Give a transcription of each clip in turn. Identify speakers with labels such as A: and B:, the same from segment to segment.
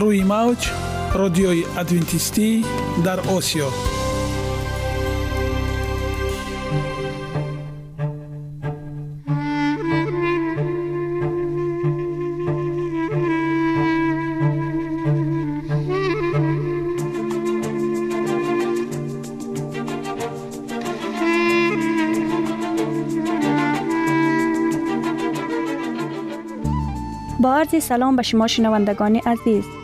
A: روی موج رادیوی ادوینتیستی در آسیا.
B: با عرض سلام به شما شنوندگان عزیز.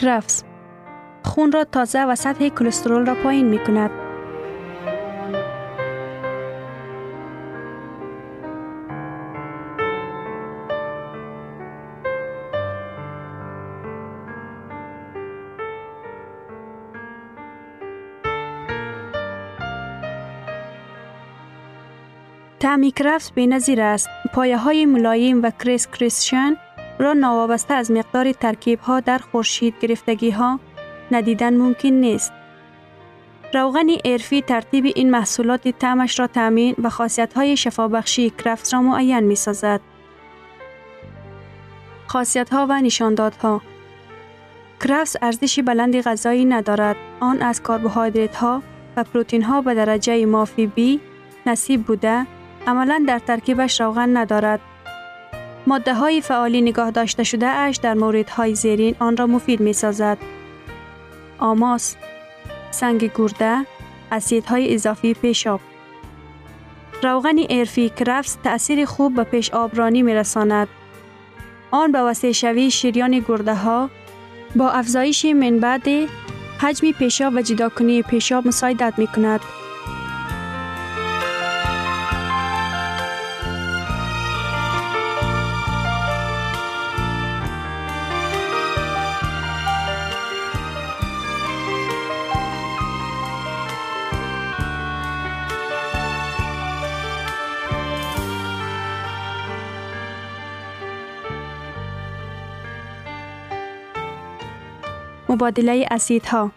B: کرفس خون را تازه و سطح کلسترول را پایین می کند. تعمی کرفس به نظیر است. پایه های ملایم و کریس کریسشن را نوابسته از مقدار ترکیب ها در خورشید گرفتگی ها ندیدن ممکن نیست. روغن ارفی ترتیب این محصولات تعمش را تامین و خاصیت های شفابخشی کرفس را معین می سازد. خاصیت ها و نشاندادها کرفس ارزش بلند غذایی ندارد. آن از کربوهیدرات ها و پروتین ها به درجه مافی بی نصیب بوده عملا در ترکیبش روغن ندارد. ماده های فعالی نگاه داشته شده اش در مورد های زیرین آن را مفید می سازد. آماس، سنگ گرده، اسیدهای اضافی پیشاب. روغن ارفی کرفس تأثیر خوب به پیش آبرانی می رساند. آن به وسیع شوی شریان گرده ها با افزایش منبعد حجم پیشاب و جداکنی پیشاب مساعدت می کند. مبادله اسیدها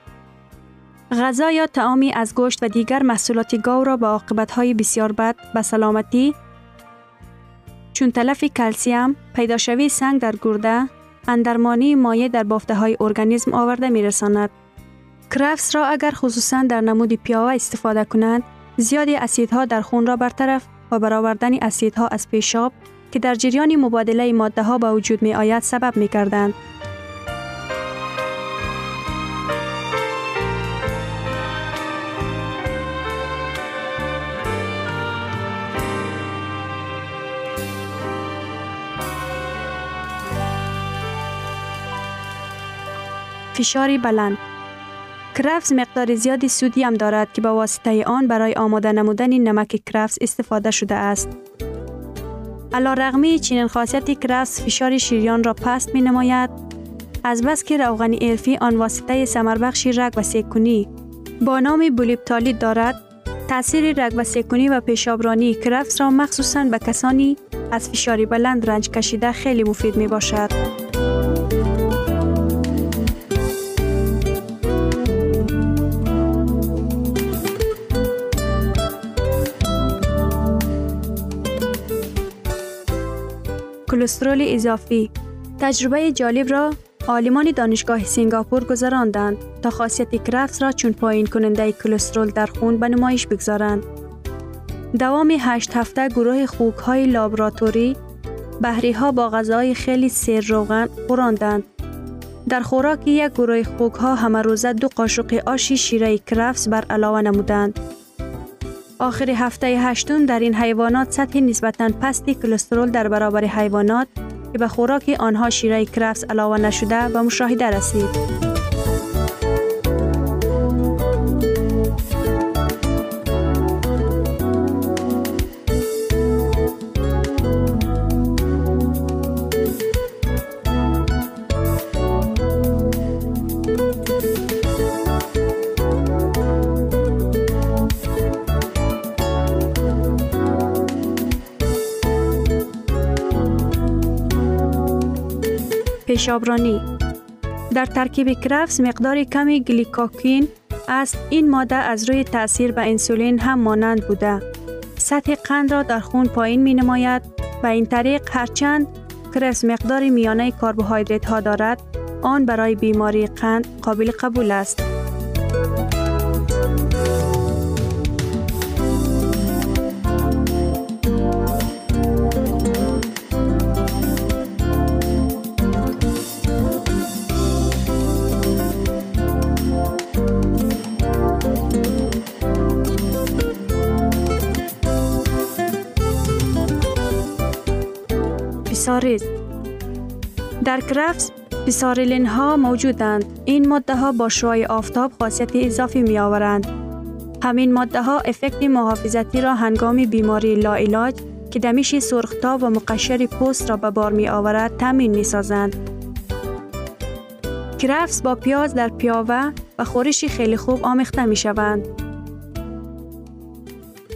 B: غذا یا تعامی از گوشت و دیگر محصولات گاو را با های بسیار بد به سلامتی چون تلف کلسیم، پیداشوی سنگ در گرده، اندرمانی مایع در بافته های ارگانیسم آورده می رساند. کرفس را اگر خصوصا در نمود پیاوه استفاده کنند، زیادی اسیدها در خون را برطرف و برآوردن اسیدها از پیشاب که در جریان مبادله ماده ها به وجود می آید سبب می کردند. فشاری بلند کرفس مقدار زیادی سودیم دارد که با واسطه آن برای آماده نمودن نمک کرفس استفاده شده است. علا رغمی چنین خاصیت کرفس فشار شیریان را پست می نماید از بس که روغن ارفی آن واسطه سمربخشی رگ و سیکونی با نام بولیپتالیت دارد تاثیر رگ و سیکونی و پیشابرانی کرفس را مخصوصا به کسانی از فشاری بلند رنج کشیده خیلی مفید می باشد. کلسترول اضافی تجربه جالب را عالمان دانشگاه سنگاپور گذراندند تا خاصیت کرفس را چون پایین کننده کلسترول در خون به نمایش بگذارند. دوام هشت هفته گروه خوک های لابراتوری بحری ها با غذای خیلی سیر روغن خوراندند. در خوراک یک گروه خوک ها همه روزه دو قاشق آشی شیره کرفس بر علاوه نمودند. آخر هفته هشتم در این حیوانات سطح نسبتا پستی کلسترول در برابر حیوانات که به خوراک آنها شیره کرفس علاوه نشده به مشاهده رسید. پیشابرانی در ترکیب کرفس مقدار کمی گلیکاکین است. این ماده از روی تاثیر به انسولین هم مانند بوده. سطح قند را در خون پایین می نماید و این طریق هرچند کرفس مقدار میانه کربوهیدرات ها دارد آن برای بیماری قند قابل قبول است. در کرفس بیساریلین ها موجودند. این ماده ها با شعای آفتاب خاصیت اضافی می آورند. همین ماده ها افکت محافظتی را هنگام بیماری لاعلاج که دمیش سرختاب و مقشر پوست را به بار می آورد تامین می سازند. کرفس با پیاز در پیاوه و خورشی خیلی خوب آمیخته می شوند.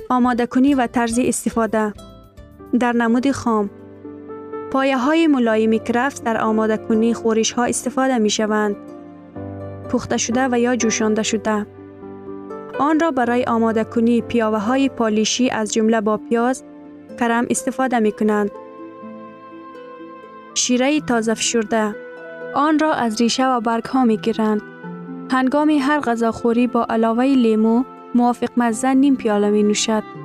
B: آماده کنی و طرز استفاده در نمود خام پایه های ملایم کرفس در آماده کنی خورش ها استفاده می شوند. پخته شده و یا جوشانده شده. آن را برای آماده کنی پیاوه های پالیشی از جمله با پیاز، کرم استفاده می کنند. شیره تازه فشرده آن را از ریشه و برگ ها می گیرند. هنگام هر غذاخوری با علاوه لیمو موافق مزه نیم پیاله می نوشد.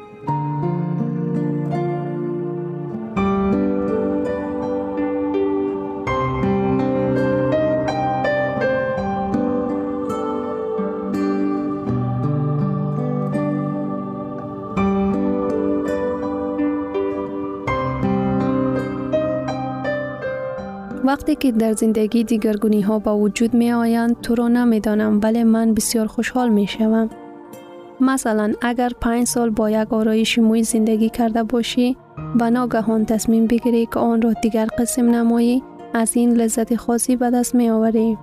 C: وقتی که در زندگی دیگرگونی ها با وجود می آیند تو را نمی دانم ولی من بسیار خوشحال می شوم. مثلا اگر پنج سال با یک آرایش موی زندگی کرده باشی و ناگهان تصمیم بگیری که آن را دیگر قسم نمایی از این لذت خاصی به دست می آوری.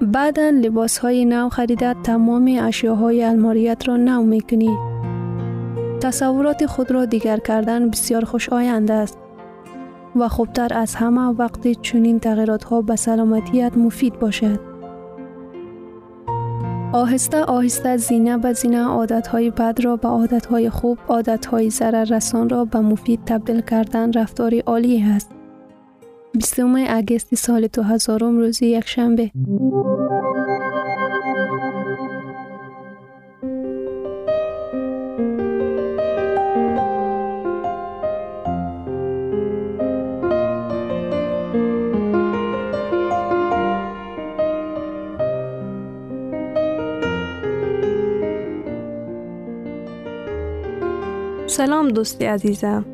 C: بعدا لباس های نو خریده تمام اشیاهای الماریت را نو می کنی. تصورات خود را دیگر کردن بسیار خوش آینده است. و خوبتر از همه وقتی چنین تغییرات ها به سلامتیت مفید باشد. آهسته آهسته زینه به زینه عادت های بد را به عادت های خوب، عادت های ضرر رسان را به مفید تبدیل کردن رفتاری عالی است. 20 اگست سال 2000 روزی یک
B: سلام دوستی عزیزم.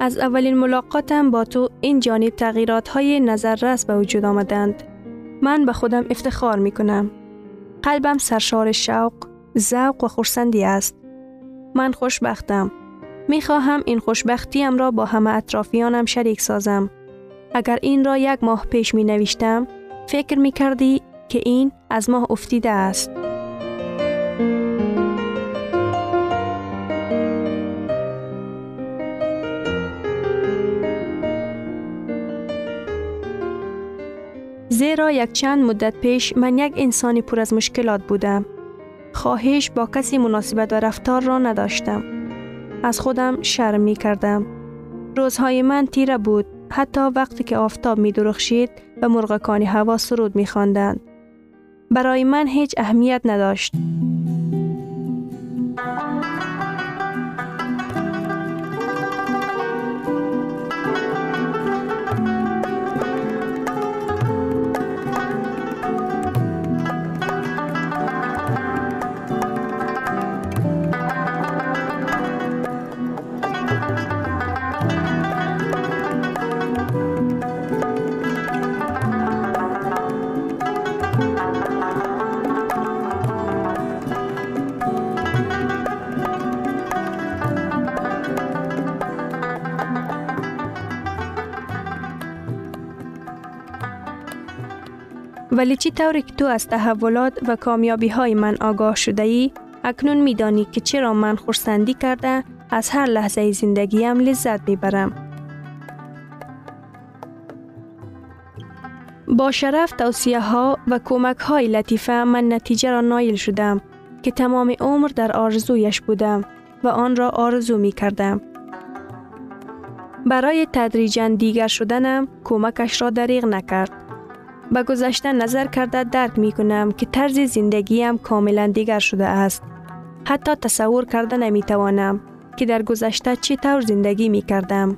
B: از اولین ملاقاتم با تو این جانب تغییرات های نظررس به وجود آمدند. من به خودم افتخار می کنم. قلبم سرشار شوق، ذوق و خورسندی است. من خوشبختم. می خواهم این خوشبختیم را با همه اطرافیانم شریک سازم. اگر این را یک ماه پیش می نوشتم، فکر می کردی که این از ماه افتیده است. زیرا یک چند مدت پیش من یک انسانی پر از مشکلات بودم. خواهش با کسی مناسبت و رفتار را نداشتم. از خودم شرم می کردم. روزهای من تیره بود حتی وقتی که آفتاب می درخشید و مرغکانی هوا سرود می خواندند. برای من هیچ اهمیت نداشت. ولی چی طوری که تو از تحولات و کامیابی های من آگاه شده ای، اکنون میدانی که چرا من خورسندی کرده از هر لحظه زندگیم لذت می‌برم. با شرف توصیه ها و کمک های لطیفه من نتیجه را نایل شدم که تمام عمر در آرزویش بودم و آن را آرزو می کردم. برای تدریجا دیگر شدنم کمکش را دریغ نکرد. به گذشته نظر کرده درک می کنم که طرز زندگیم کاملا دیگر شده است. حتی تصور کرده نمی توانم که در گذشته چه طور زندگی می کردم.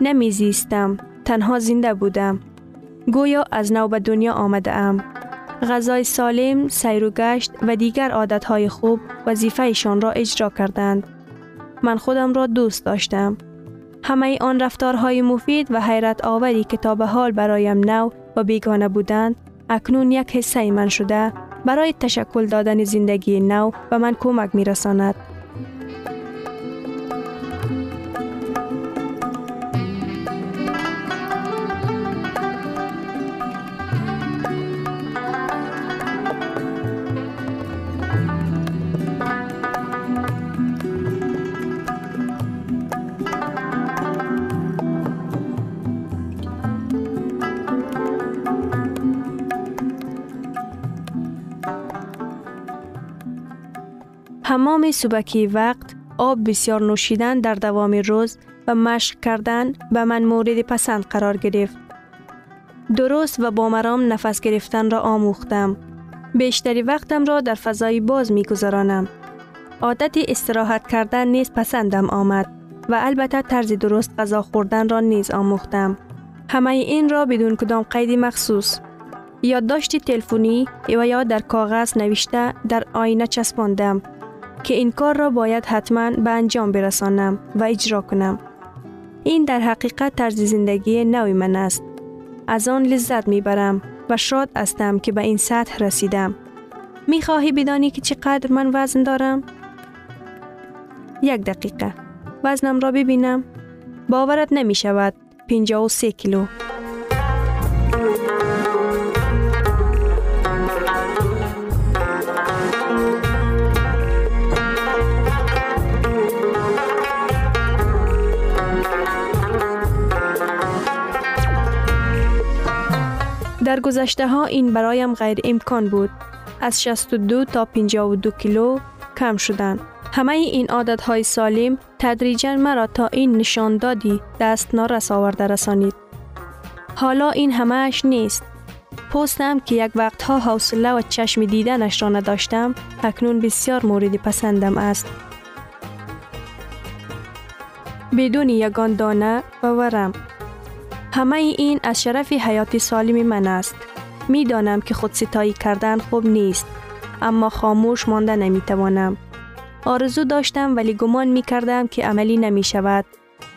B: نمی زیستم. تنها زنده بودم. گویا از نو به دنیا آمده ام. غذای سالم، سیر و گشت و دیگر عادتهای خوب وظیفهشان را اجرا کردند. من خودم را دوست داشتم. همه آن رفتارهای مفید و حیرت آوری که تا به حال برایم نو و بیگانه بودند اکنون یک حصه من شده برای تشکل دادن زندگی نو و من کمک می رساند. تمام صبحی وقت آب بسیار نوشیدن در دوام روز و مشق کردن به من مورد پسند قرار گرفت. درست و با مرام نفس گرفتن را آموختم. بیشتری وقتم را در فضای باز می گذرانم. عادت استراحت کردن نیز پسندم آمد و البته طرز درست غذا خوردن را نیز آموختم. همه این را بدون کدام قید مخصوص یادداشت تلفنی و یا در کاغذ نوشته در آینه چسباندم که این کار را باید حتما به انجام برسانم و اجرا کنم. این در حقیقت طرز زندگی نوی من است. از آن لذت می برم و شاد هستم که به این سطح رسیدم. می خواهی بدانی که چقدر من وزن دارم؟ یک دقیقه. وزنم را ببینم. باورت نمی شود. 53 کیلو. در گذشته ها این برایم غیر امکان بود. از 62 تا 52 کیلو کم شدن. همه این عادت های سالم تدریجا مرا تا این نشان دادی دست نارس آورده رسانید. حالا این همهش نیست. پستم که یک وقتها حوصله و چشم دیدنش را نداشتم اکنون بسیار مورد پسندم است. بدون یگان دانه و ورم همه این از شرف حیات سالم من است. می دانم که خود ستایی کردن خوب نیست. اما خاموش مانده نمی توانم. آرزو داشتم ولی گمان می کردم که عملی نمی شود.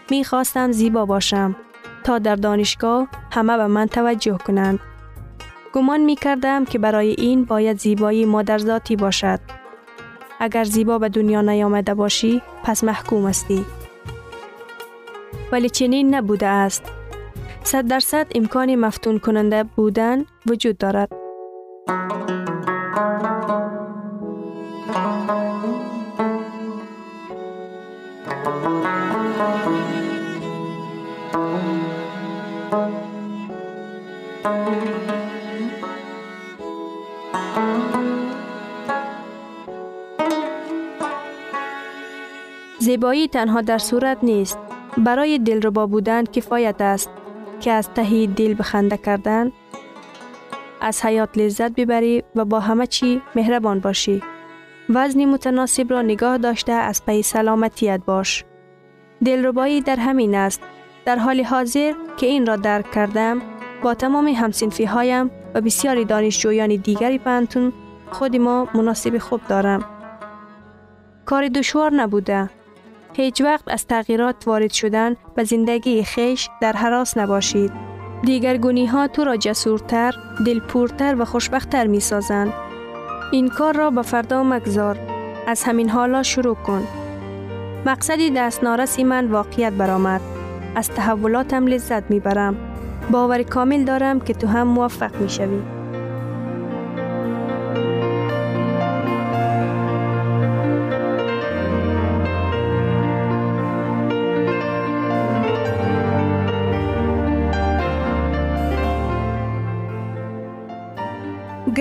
B: می خواستم زیبا باشم تا در دانشگاه همه به من توجه کنند. گمان می کردم که برای این باید زیبایی مادرزاتی باشد. اگر زیبا به دنیا نیامده باشی پس محکوم استی. ولی چنین نبوده است. صد درصد امکان مفتون کننده بودن وجود دارد. زیبایی تنها در صورت نیست. برای دلربا بودن کفایت است. که از تهی دل بخنده کردن از حیات لذت ببری و با همه چی مهربان باشی. وزنی متناسب را نگاه داشته از پی سلامتیت باش. دلربایی در همین است. در حال حاضر که این را درک کردم با تمام همسنفی هایم و بسیاری دانشجویان دیگری پنتون خود ما مناسب خوب دارم. کار دشوار نبوده هیچ وقت از تغییرات وارد شدن به زندگی خیش در حراس نباشید. دیگرگونی ها تو را جسورتر، دلپورتر و خوشبختتر می سازند. این کار را به فردا مگذار. از همین حالا شروع کن. مقصدی دست نارسی من واقعیت برآمد. از تحولاتم لذت می برم. باور کامل دارم که تو هم موفق می شوی.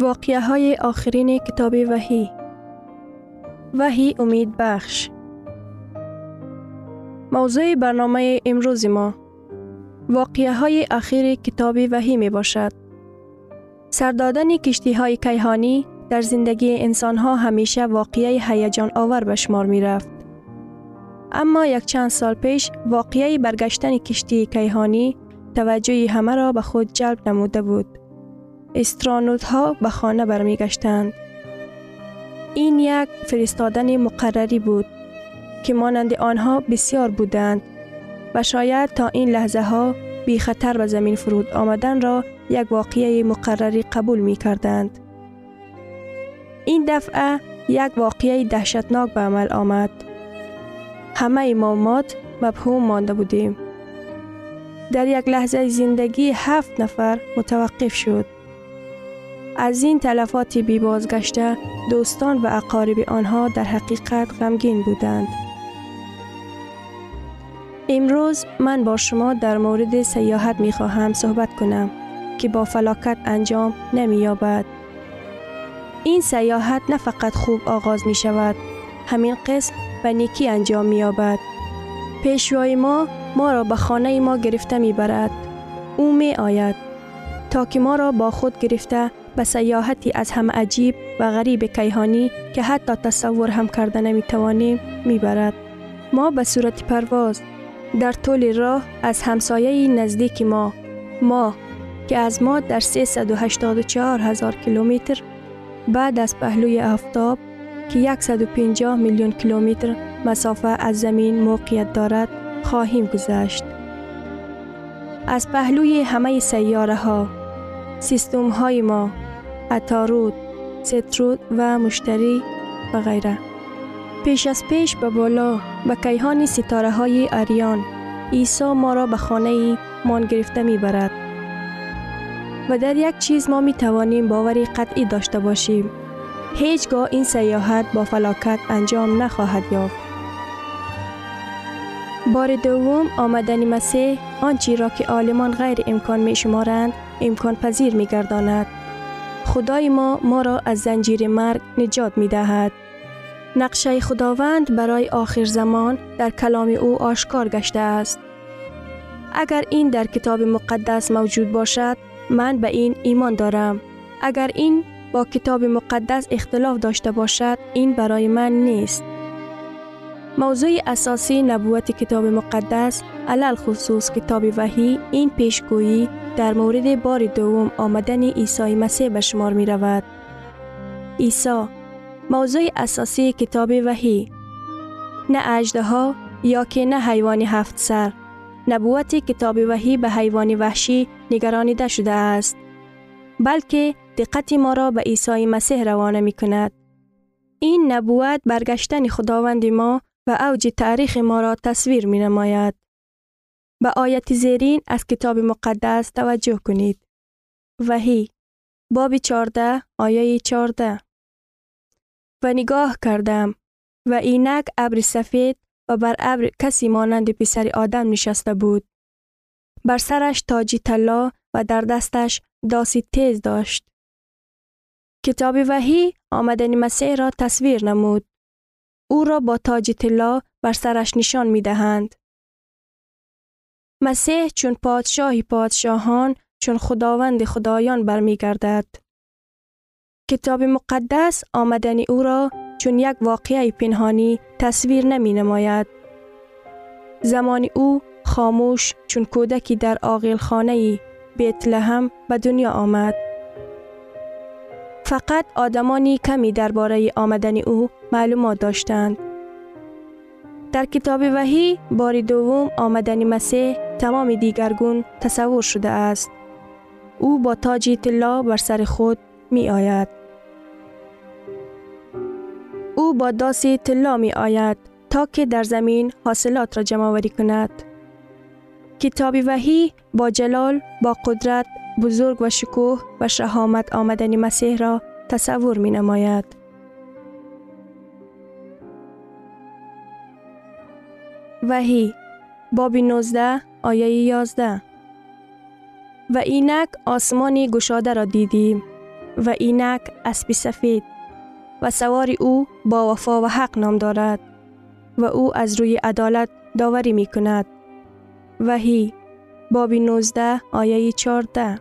D: واقعه های آخرین کتاب وحی وحی امید بخش موضوع برنامه امروز ما واقعه های اخیر کتاب وحی می باشد. سردادن کشتی های کیهانی در زندگی انسان ها همیشه واقعه هیجان آور به شمار می رفت. اما یک چند سال پیش واقعه برگشتن کشتی کیهانی توجه همه را به خود جلب نموده بود. استرانوت ها به خانه برمیگشتند. این یک فرستادن مقرری بود که مانند آنها بسیار بودند و شاید تا این لحظه ها بی خطر به زمین فرود آمدن را یک واقعه مقرری قبول می کردند. این دفعه یک واقعه دهشتناک به عمل آمد. همه امامات مبهوم مانده بودیم. در یک لحظه زندگی هفت نفر متوقف شد. از این تلفات بی بازگشته دوستان و اقارب آنها در حقیقت غمگین بودند. امروز من با شما در مورد سیاحت می خواهم صحبت کنم که با فلاکت انجام نمی یابد. این سیاحت نه فقط خوب آغاز می شود همین قسم به نیکی انجام می یابد. پیشوای ما ما را به خانه ما گرفته می برد. او می آید تا که ما را با خود گرفته به سیاحتی از هم عجیب و غریب کیهانی که حتی تصور هم کرده نمی توانیم می برد. ما به صورت پرواز در طول راه از همسایه نزدیک ما ما که از ما در 384 هزار کیلومتر بعد از پهلوی آفتاب که 150 میلیون کیلومتر مسافه از زمین موقعیت دارد خواهیم گذشت. از پهلوی همه سیاره ها، سیستم های ما، اتارود، سترود و مشتری و غیره. پیش از پیش به بالا به کیهان ستاره های اریان عیسی ما را به خانه مان گرفته می برد. و در یک چیز ما می توانیم باوری قطعی داشته باشیم. هیچگاه این سیاحت با فلاکت انجام نخواهد یافت. بار دوم آمدن مسیح آنچی را که عالمان غیر امکان می شمارند امکان پذیر می گرداند. خدای ما ما را از زنجیر مرگ نجات می دهد. نقشه خداوند برای آخر زمان در کلام او آشکار گشته است. اگر این در کتاب مقدس موجود باشد، من به این ایمان دارم. اگر این با کتاب مقدس اختلاف داشته باشد، این برای من نیست. موضوع اساسی نبوت کتاب مقدس علل خصوص کتاب وحی این پیشگویی در مورد بار دوم آمدن عیسی مسیح به شمار می رود. عیسی موضوع اساسی کتاب وحی نه اجده ها یا که نه حیوان هفت سر نبوت کتاب وحی به حیوان وحشی نگرانیده شده است بلکه دقت ما را به عیسی مسیح روانه می کند. این نبوت برگشتن خداوند ما و اوج تاریخ ما را تصویر می نماید. به آیت زیرین از کتاب مقدس توجه کنید. وحی باب 14 آیه 14 و نگاه کردم و اینک ابر سفید و بر ابر کسی مانند پسر آدم نشسته بود. بر سرش تاجی طلا و در دستش داسی تیز داشت. کتاب وحی آمدن مسیح را تصویر نمود. او را با تاج طلا بر سرش نشان می دهند. مسیح چون پادشاهی پادشاهان چون خداوند خدایان برمیگردد. کتاب مقدس آمدن او را چون یک واقعه پنهانی تصویر نمی نماید. زمان او خاموش چون کودکی در آقیل خانه بیت لحم به دنیا آمد. فقط آدمانی کمی درباره آمدن او معلومات داشتند. در کتاب وحی بار دوم آمدن مسیح تمام دیگرگون تصور شده است. او با تاج طلا بر سر خود می آید. او با داسی طلا می آید تا که در زمین حاصلات را جمع وری کند. کتاب وحی با جلال، با قدرت، بزرگ و شکوه و شهامت آمدن مسیح را تصور می نماید. وحی باب 19 آیه 11 و اینک آسمانی گشاده را دیدیم و اینک اسبی سفید و سوار او با وفا و حق نام دارد و او از روی عدالت داوری می کند. وحی باب 19 آیه 14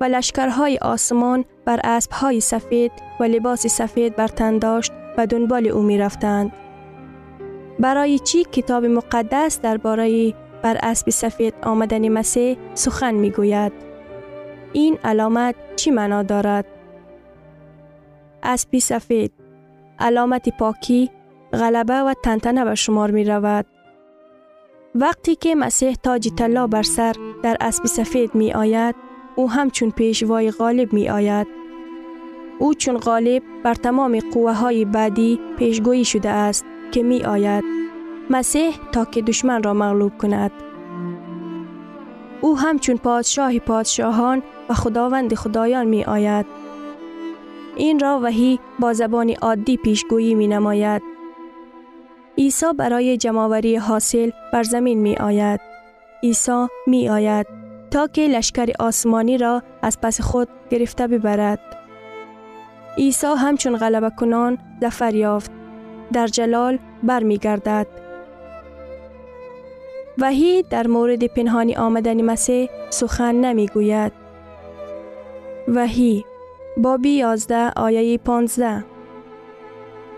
D: و لشکرهای آسمان بر اسبهای سفید و لباس سفید بر تن داشت و دنبال او می رفتند. برای چی کتاب مقدس درباره بر اسب سفید آمدن مسیح سخن می گوید؟ این علامت چی معنا دارد؟ اسبی سفید علامت پاکی، غلبه و تنتنه به شمار می رود. وقتی که مسیح تاج طلا بر سر در اسب سفید می آید، او همچون پیشوای غالب می آید. او چون غالب بر تمام قوه های بعدی پیشگویی شده است که می آید. مسیح تا که دشمن را مغلوب کند. او همچون پادشاه پادشاهان و خداوند خدایان می آید. این را وحی با زبان عادی پیشگویی می نماید. عیسی برای جمعوری حاصل بر زمین می آید. عیسی می آید تا که لشکر آسمانی را از پس خود گرفته ببرد. عیسی همچون غلبه کنان زفر یافت. در جلال می گردد. وحی در مورد پنهانی آمدن مسیح سخن نمی گوید. وحی بابی 11 آیه 15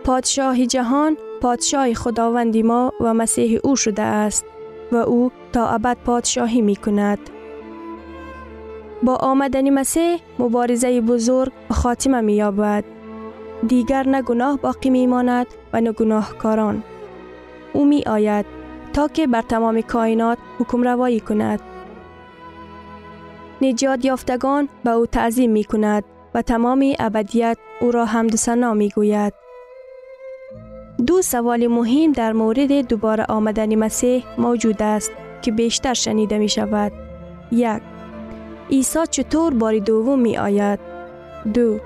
D: پادشاه جهان پادشاه خداوندی ما و مسیح او شده است و او تا ابد پادشاهی می کند. با آمدن مسیح مبارزه بزرگ خاتمه می یابد. دیگر نه گناه باقی می ماند و نه گناهکاران. او می آید تا که بر تمام کائنات حکم روایی کند. نجات یافتگان به او تعظیم می کند و تمام ابدیت او را حمد و ثنا می گوید. دو سوال مهم در مورد دوباره آمدن مسیح موجود است که بیشتر شنیده می شود. یک عیسی چطور بار دوم می آید؟ دو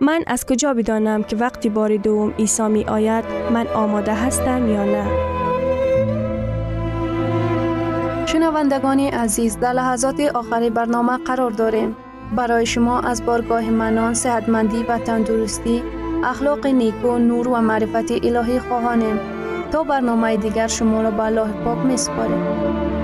D: من از کجا بدانم که وقتی بار دوم عیسی می آید من آماده هستم یا نه؟
C: شنوندگان عزیز در لحظات آخری برنامه قرار داریم. برای شما از بارگاه منان، صحتمندی و تندرستی، اخلاق نیکو، نور و معرفت الهی خواهانیم تا برنامه دیگر شما را به الله پاک می سپاریم.